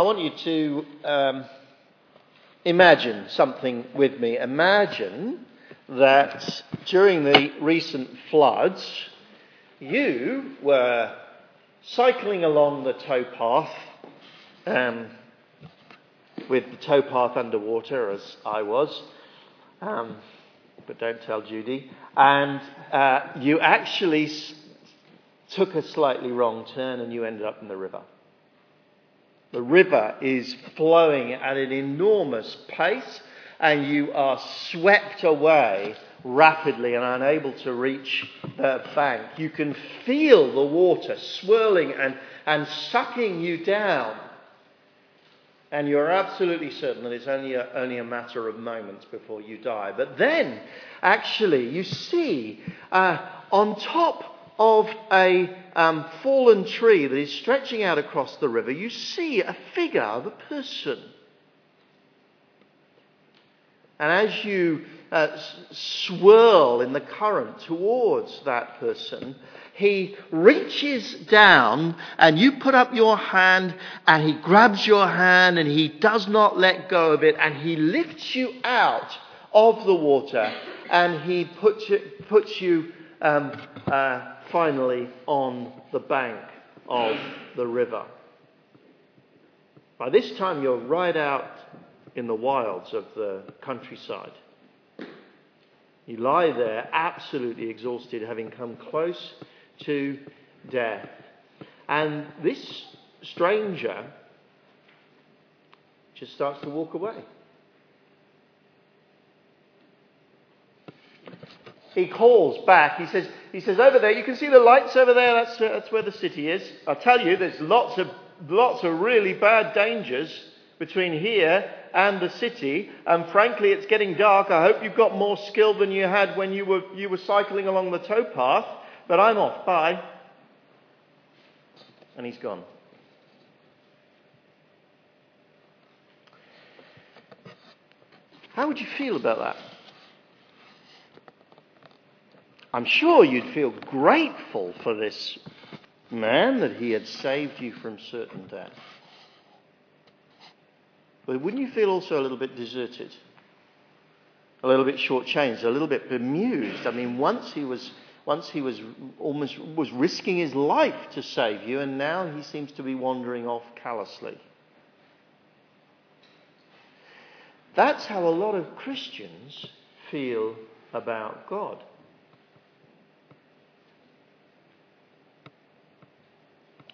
I want you to um, imagine something with me. Imagine that during the recent floods, you were cycling along the towpath um, with the towpath underwater, as I was. Um, but don't tell Judy. And uh, you actually s- took a slightly wrong turn and you ended up in the river. The river is flowing at an enormous pace, and you are swept away rapidly and unable to reach the bank. You can feel the water swirling and, and sucking you down. And you're absolutely certain that it's only a, only a matter of moments before you die. But then, actually, you see uh, on top of a um, fallen tree that is stretching out across the river, you see a figure of a person. And as you uh, swirl in the current towards that person, he reaches down and you put up your hand and he grabs your hand and he does not let go of it and he lifts you out of the water and he puts you, puts you um, uh, finally on the bank of the river. By this time, you're right out in the wilds of the countryside. You lie there absolutely exhausted, having come close to death. And this stranger just starts to walk away. He calls back. He says, he says, over there, you can see the lights over there. That's, that's where the city is. I tell you, there's lots of, lots of really bad dangers between here and the city. And frankly, it's getting dark. I hope you've got more skill than you had when you were, you were cycling along the towpath. But I'm off. Bye. And he's gone. How would you feel about that? I'm sure you'd feel grateful for this man that he had saved you from certain death. But wouldn't you feel also a little bit deserted? A little bit shortchanged, a little bit bemused? I mean, once he was, once he was almost was risking his life to save you, and now he seems to be wandering off callously. That's how a lot of Christians feel about God.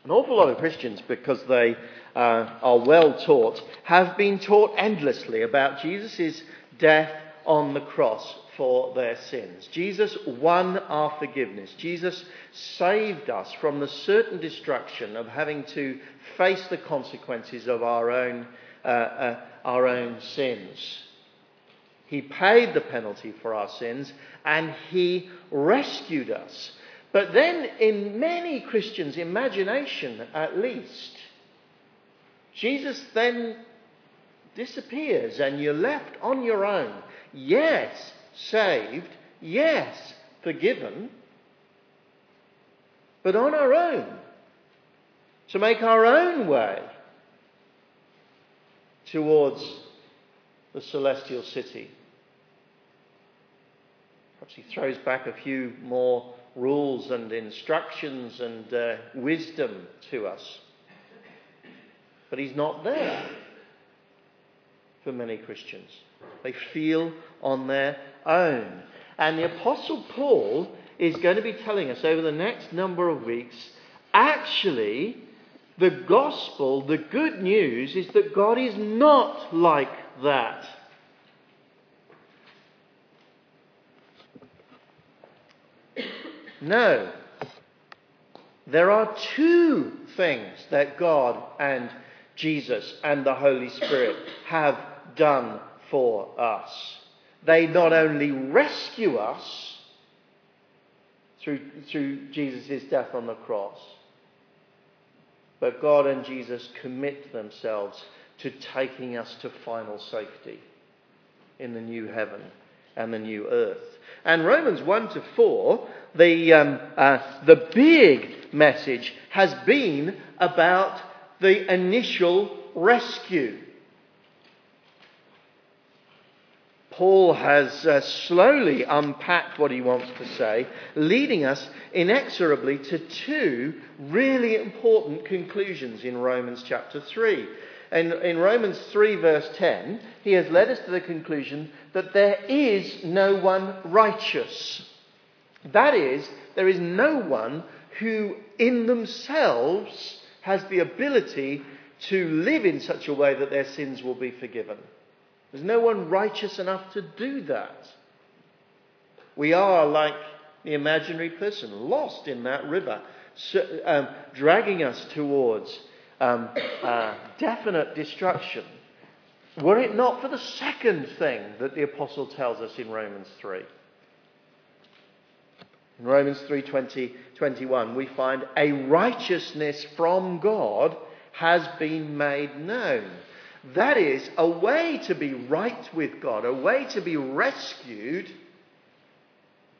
An awful lot of Christians, because they uh, are well taught, have been taught endlessly about Jesus' death on the cross for their sins. Jesus won our forgiveness. Jesus saved us from the certain destruction of having to face the consequences of our own, uh, uh, our own sins. He paid the penalty for our sins and he rescued us. But then, in many Christians' imagination at least, Jesus then disappears and you're left on your own. Yes, saved. Yes, forgiven. But on our own. To make our own way towards the celestial city. Perhaps he throws back a few more rules and instructions and uh, wisdom to us. But he's not there for many Christians. They feel on their own. And the Apostle Paul is going to be telling us over the next number of weeks actually, the gospel, the good news, is that God is not like that. No. There are two things that God and Jesus and the Holy Spirit have done for us. They not only rescue us through, through Jesus' death on the cross, but God and Jesus commit themselves to taking us to final safety in the new heaven and the new earth. And Romans 1 to 4, the, um, uh, the big message has been about the initial rescue. Paul has uh, slowly unpacked what he wants to say, leading us inexorably to two really important conclusions in Romans chapter 3. And in Romans 3, verse 10, he has led us to the conclusion that there is no one righteous. That is, there is no one who in themselves has the ability to live in such a way that their sins will be forgiven. There's no one righteous enough to do that. We are like the imaginary person, lost in that river, so, um, dragging us towards um, uh, definite destruction. Were it not for the second thing that the apostle tells us in Romans 3. In Romans 3:20, 21, we find a righteousness from God has been made known. That is, a way to be right with God, a way to be rescued,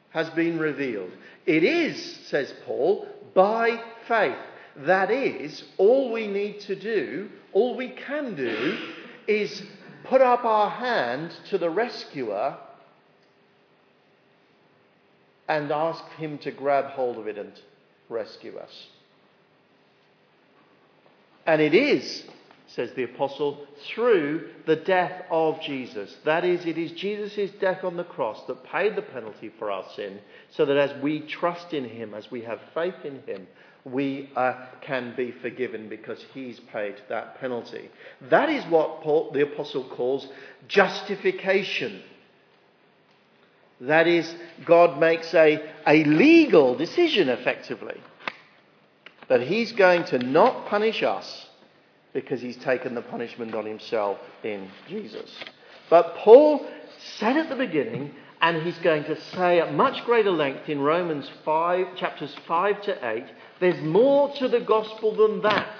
has been revealed. It is, says Paul, by faith. That is, all we need to do, all we can do, is put up our hand to the rescuer and ask him to grab hold of it and rescue us. And it is, says the apostle, through the death of Jesus. That is, it is Jesus' death on the cross that paid the penalty for our sin, so that as we trust in him, as we have faith in him, we uh, can be forgiven because he's paid that penalty. That is what Paul, the apostle calls justification. That is, God makes a, a legal decision effectively that he's going to not punish us because he's taken the punishment on himself in Jesus. But Paul said at the beginning, and he's going to say at much greater length in Romans 5, chapters 5 to 8, there's more to the gospel than that.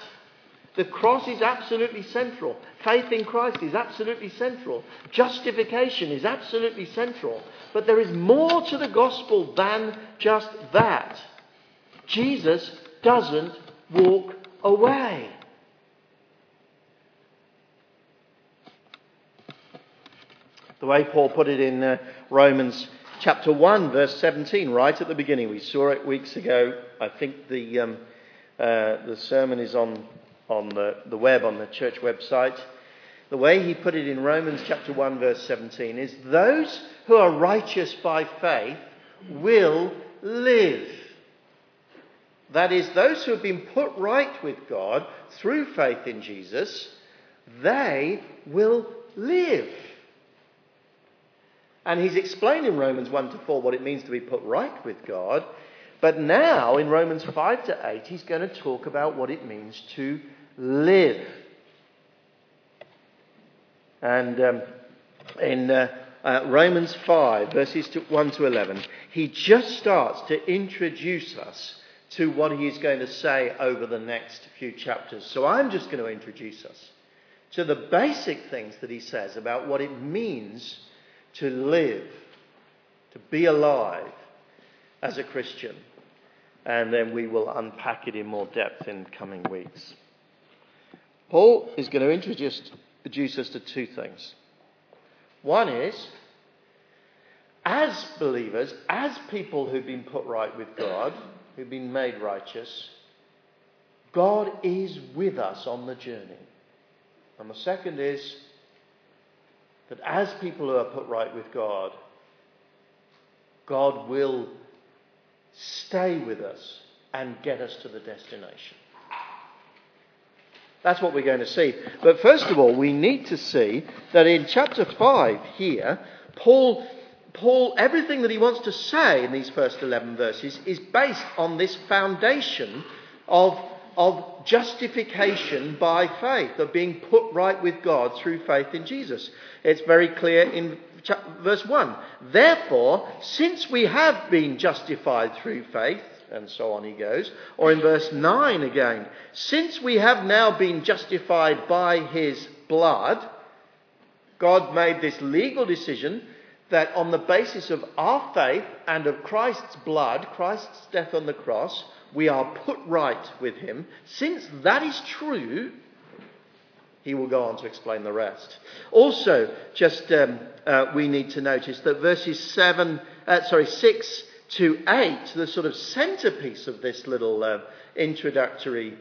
The cross is absolutely central. Faith in Christ is absolutely central. Justification is absolutely central. But there is more to the gospel than just that. Jesus doesn't walk away. The way Paul put it in uh, Romans chapter 1, verse 17, right at the beginning. We saw it weeks ago. I think the, um, uh, the sermon is on, on the, the web, on the church website. The way he put it in Romans chapter 1, verse 17 is those who are righteous by faith will live. That is, those who have been put right with God through faith in Jesus, they will live. And he's explained in Romans 1 to 4 what it means to be put right with God. But now, in Romans 5 to 8, he's going to talk about what it means to live. And um, in uh, uh, Romans 5, verses 1 to 11, he just starts to introduce us to what he is going to say over the next few chapters. So I'm just going to introduce us to the basic things that he says about what it means to live, to be alive as a Christian. And then we will unpack it in more depth in coming weeks. Paul is going to introduce, introduce us to two things. One is, as believers, as people who've been put right with God, who've been made righteous, God is with us on the journey. And the second is, that as people who are put right with God, God will stay with us and get us to the destination. That's what we're going to see. But first of all, we need to see that in chapter 5 here, Paul, Paul, everything that he wants to say in these first 11 verses is based on this foundation of of justification by faith, of being put right with God through faith in Jesus. It's very clear in verse 1. Therefore, since we have been justified through faith, and so on he goes. Or in verse 9 again, since we have now been justified by his blood, God made this legal decision that on the basis of our faith and of Christ's blood, Christ's death on the cross, we are put right with him. Since that is true, He will go on to explain the rest. Also, just um, uh, we need to notice that verses seven, uh, sorry, six to eight, the sort of centerpiece of this little uh, introductory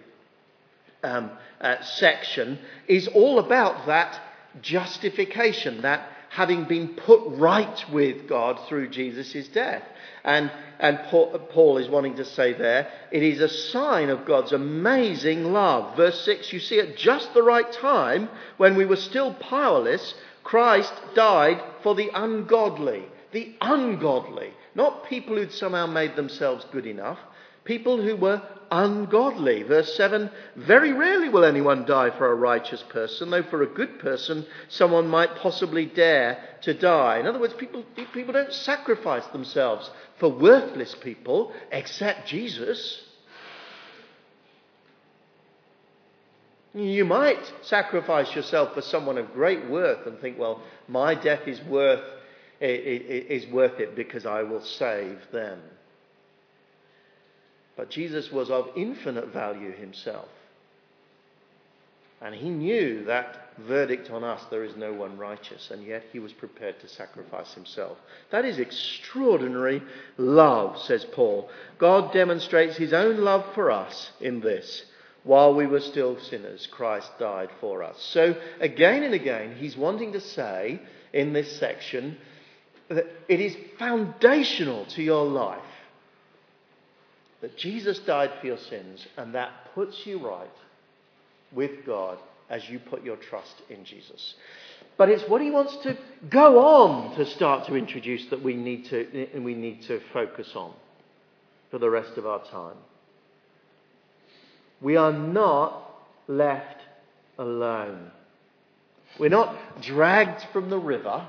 um, uh, section, is all about that justification, that having been put right with God through Jesus' death. And, and Paul is wanting to say there, it is a sign of God's amazing love. Verse 6, you see, at just the right time, when we were still powerless, Christ died for the ungodly. The ungodly. Not people who'd somehow made themselves good enough, people who were ungodly. Verse 7 Very rarely will anyone die for a righteous person, though for a good person someone might possibly dare to die. In other words, people, people don't sacrifice themselves for worthless people except Jesus. You might sacrifice yourself for someone of great worth and think, well, my death is worth, is worth it because I will save them. But Jesus was of infinite value himself. And he knew that verdict on us, there is no one righteous, and yet he was prepared to sacrifice himself. That is extraordinary love, says Paul. God demonstrates his own love for us in this. While we were still sinners, Christ died for us. So, again and again, he's wanting to say in this section that it is foundational to your life that Jesus died for your sins, and that puts you right with God as you put your trust in Jesus. But it's what he wants to go on to start to introduce that we need to, we need to focus on for the rest of our time. We are not left alone. We're not dragged from the river,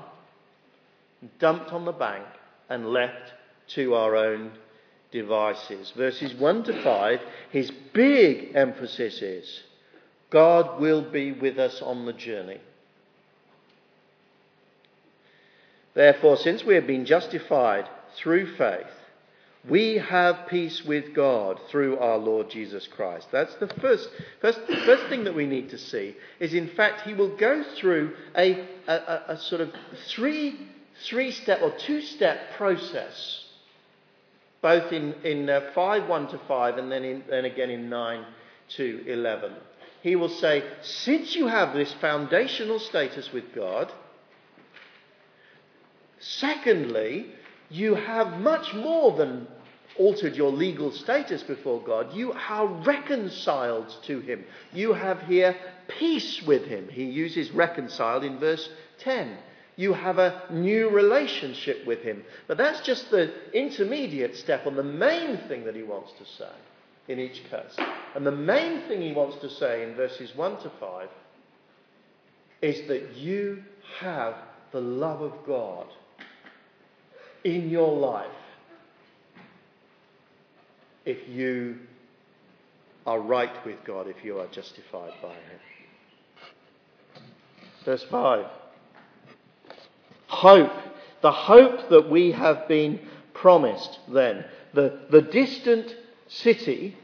dumped on the bank, and left to our own devices. Verses 1 to 5, his big emphasis is God will be with us on the journey. Therefore, since we have been justified through faith, we have peace with God through our Lord Jesus Christ. That's the first, first, first thing that we need to see is, in fact, he will go through a, a, a sort of three, three step or two step process both in, in uh, 5 1 to 5 and then, in, then again in 9 to 11. He will say, Since you have this foundational status with God, secondly, you have much more than altered your legal status before God. You are reconciled to Him. You have here peace with Him. He uses reconciled in verse 10 you have a new relationship with him. But that's just the intermediate step on the main thing that he wants to say in each case. And the main thing he wants to say in verses 1 to 5 is that you have the love of God in your life if you are right with God, if you are justified by Him. Verse 5 hope, the hope that we have been promised then. The, the distant city,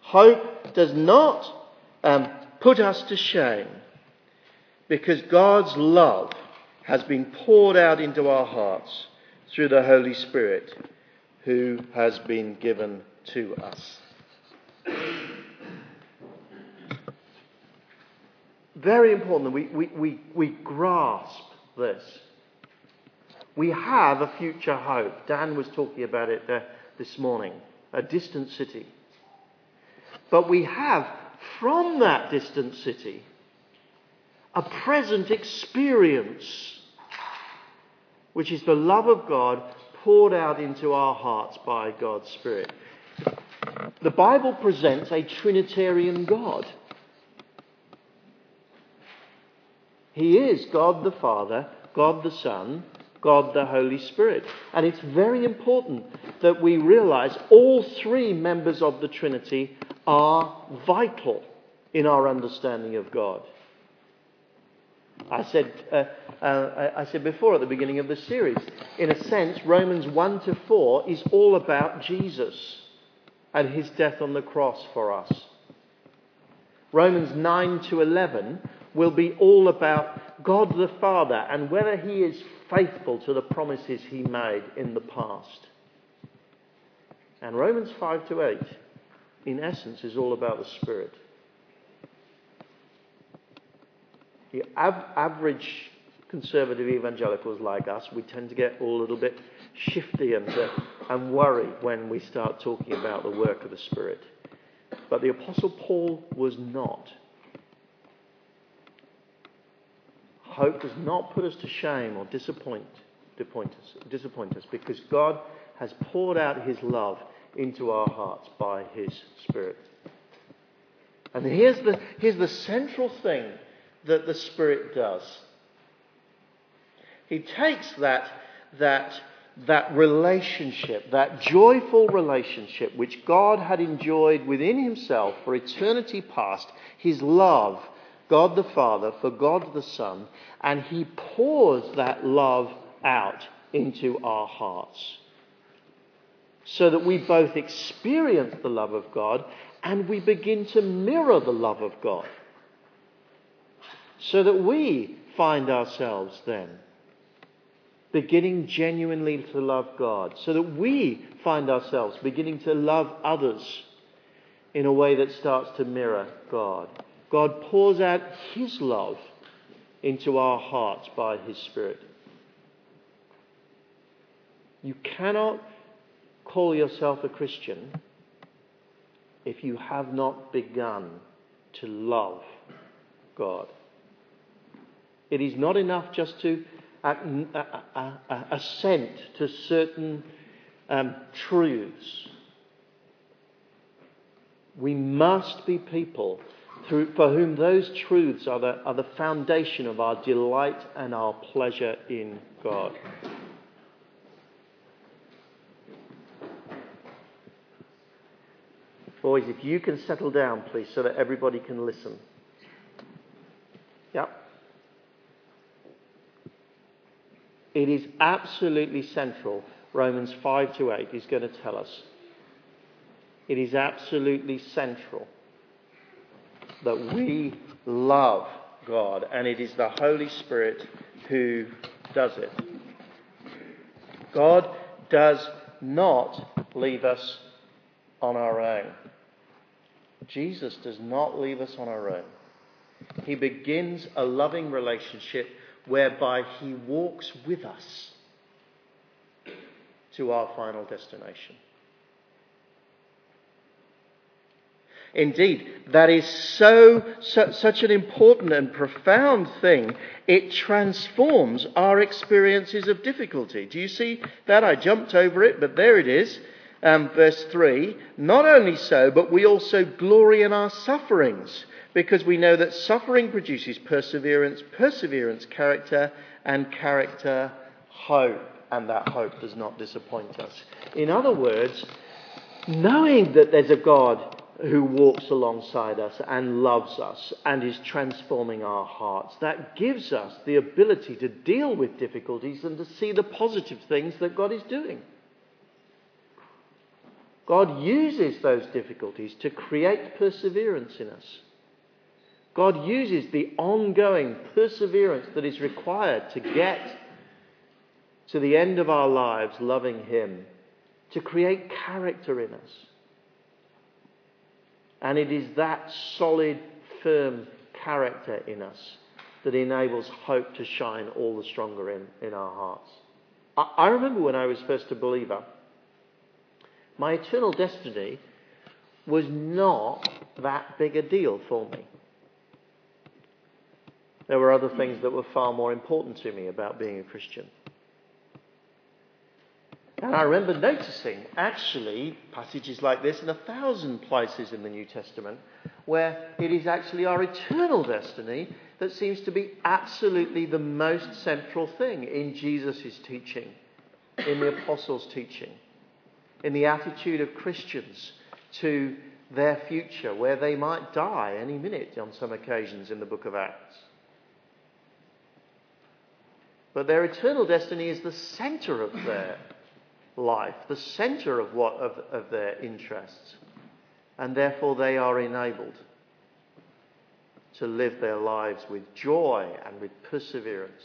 hope does not um, put us to shame because God's love has been poured out into our hearts through the Holy Spirit who has been given to us. Very important that we, we, we, we grasp this. We have a future hope. Dan was talking about it uh, this morning a distant city. But we have, from that distant city, a present experience, which is the love of God poured out into our hearts by God's Spirit. The Bible presents a Trinitarian God. He is God the Father, God the Son, God the Holy Spirit. And it's very important that we realize all three members of the Trinity are vital in our understanding of God. I said, uh, uh, I said before at the beginning of the series, in a sense, Romans 1 to 4 is all about Jesus and his death on the cross for us. Romans 9 to 11 will be all about God the Father and whether He is faithful to the promises He made in the past. And Romans 5 to 8, in essence, is all about the Spirit. The av- average conservative evangelicals like us, we tend to get all a little bit shifty and, uh, and worry when we start talking about the work of the Spirit. But the Apostle Paul was not. Hope does not put us to shame or disappoint, disappoint, us, disappoint us because God has poured out his love into our hearts by his Spirit. And here's the, here's the central thing that the Spirit does. He takes that, that, that relationship, that joyful relationship which God had enjoyed within himself for eternity past, his love, God the Father, for God the Son, and he pours that love out into our hearts. So that we both experience the love of God and we begin to mirror the love of God. So that we find ourselves then beginning genuinely to love God, so that we find ourselves beginning to love others in a way that starts to mirror God. God pours out His love into our hearts by His Spirit. You cannot call yourself a Christian if you have not begun to love God. It is not enough just to assent to certain um, truths. We must be people through, for whom those truths are the, are the foundation of our delight and our pleasure in God. Boys, if you can settle down, please, so that everybody can listen. Yep. It is absolutely central. Romans 5 to 8 is going to tell us. It is absolutely central that we love God, and it is the Holy Spirit who does it. God does not leave us on our own. Jesus does not leave us on our own. He begins a loving relationship whereby He walks with us to our final destination. Indeed, that is so, so, such an important and profound thing. It transforms our experiences of difficulty. Do you see that? I jumped over it, but there it is. Um, verse 3 Not only so, but we also glory in our sufferings because we know that suffering produces perseverance, perseverance, character, and character, hope. And that hope does not disappoint us. In other words, knowing that there's a God who walks alongside us and loves us and is transforming our hearts, that gives us the ability to deal with difficulties and to see the positive things that God is doing. God uses those difficulties to create perseverance in us. God uses the ongoing perseverance that is required to get to the end of our lives loving Him to create character in us. And it is that solid, firm character in us that enables hope to shine all the stronger in, in our hearts. I, I remember when I was first a believer, my eternal destiny was not that big a deal for me. There were other things that were far more important to me about being a Christian. I remember noticing, actually, passages like this in a thousand places in the New Testament, where it is actually our eternal destiny that seems to be absolutely the most central thing in Jesus' teaching, in the apostles' teaching, in the attitude of Christians to their future, where they might die any minute on some occasions in the book of Acts. But their eternal destiny is the center of their life, the center of what of, of their interests. And therefore they are enabled to live their lives with joy and with perseverance.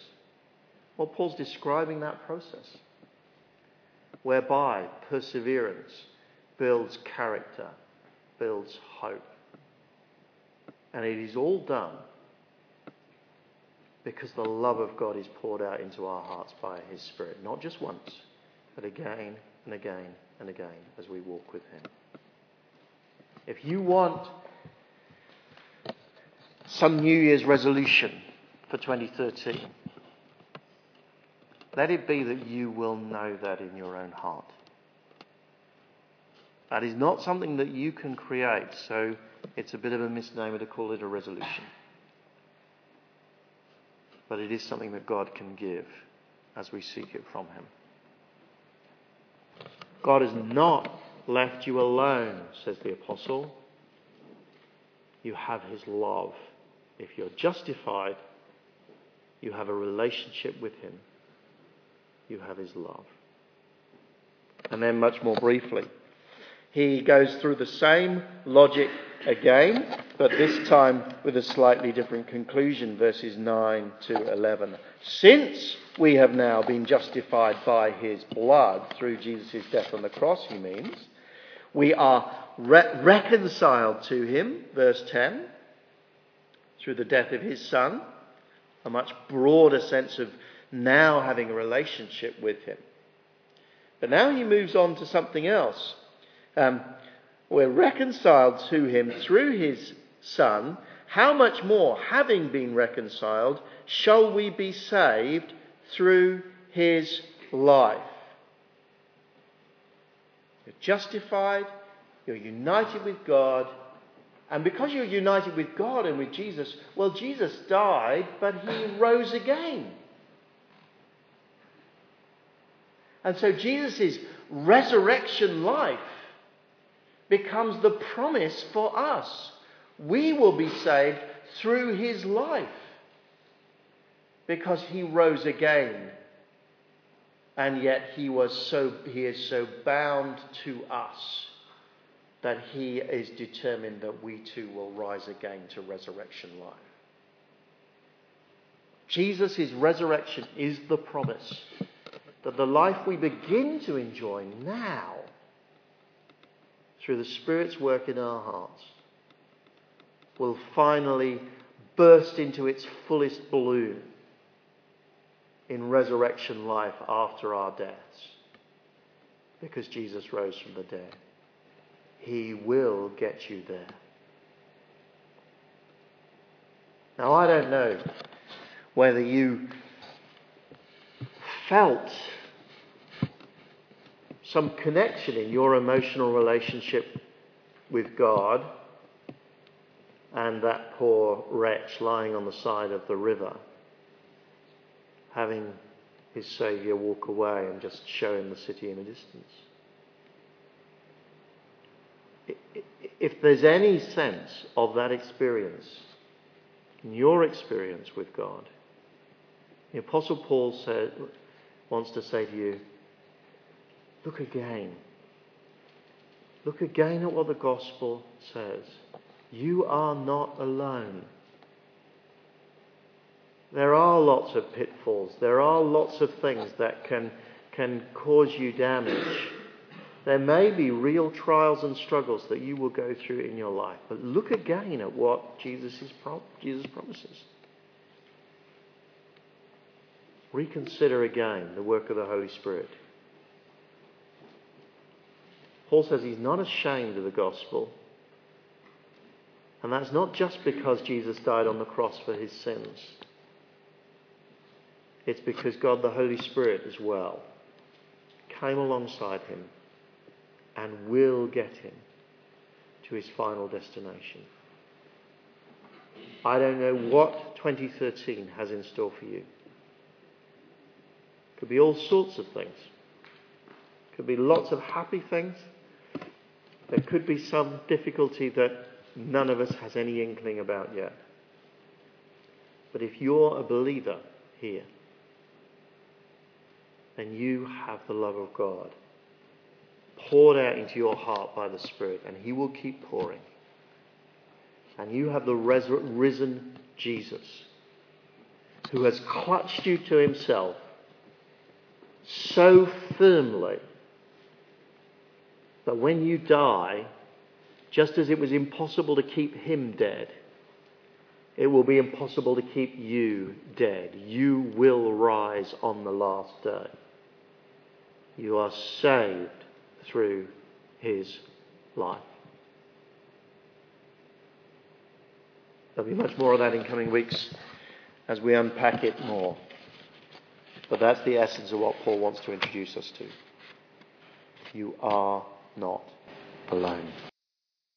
Well, Paul's describing that process whereby perseverance builds character, builds hope. And it is all done because the love of God is poured out into our hearts by His Spirit, not just once, but again and again and again as we walk with Him. If you want some New Year's resolution for 2013, let it be that you will know that in your own heart. That is not something that you can create, so it's a bit of a misnomer to call it a resolution. But it is something that God can give as we seek it from Him. God has not left you alone, says the Apostle. You have His love. If you're justified, you have a relationship with Him. You have His love. And then, much more briefly, he goes through the same logic again, but this time with a slightly different conclusion, verses 9 to 11. Since we have now been justified by his blood through Jesus' death on the cross, he means, we are re- reconciled to him, verse 10, through the death of his son, a much broader sense of now having a relationship with him. But now he moves on to something else. Um, we're reconciled to him through his Son. How much more, having been reconciled, shall we be saved through his life? You're justified, you're united with God, and because you're united with God and with Jesus, well, Jesus died, but he rose again. And so Jesus' resurrection life becomes the promise for us. We will be saved through his life because he rose again. And yet he was so he is so bound to us that he is determined that we too will rise again to resurrection life. Jesus' resurrection is the promise that the life we begin to enjoy now through the Spirit's work in our hearts, will finally burst into its fullest bloom in resurrection life after our deaths. Because Jesus rose from the dead. He will get you there. Now, I don't know whether you felt some connection in your emotional relationship with God and that poor wretch lying on the side of the river, having his Saviour walk away and just show him the city in a distance. If there's any sense of that experience, in your experience with God, the Apostle Paul said, wants to say to you, Look again. Look again at what the gospel says. You are not alone. There are lots of pitfalls. There are lots of things that can, can cause you damage. There may be real trials and struggles that you will go through in your life. But look again at what Jesus, is Jesus promises. Reconsider again the work of the Holy Spirit. Paul says he's not ashamed of the gospel. And that's not just because Jesus died on the cross for his sins. It's because God the Holy Spirit as well came alongside him and will get him to his final destination. I don't know what 2013 has in store for you. Could be all sorts of things. Could be lots of happy things. There could be some difficulty that none of us has any inkling about yet. But if you're a believer here, then you have the love of God poured out into your heart by the Spirit, and He will keep pouring. And you have the risen Jesus who has clutched you to himself so firmly that when you die, just as it was impossible to keep him dead, it will be impossible to keep you dead. You will rise on the last day. You are saved through his life. There'll be much more of that in coming weeks as we unpack it more. But that's the essence of what Paul wants to introduce us to. You are not alone.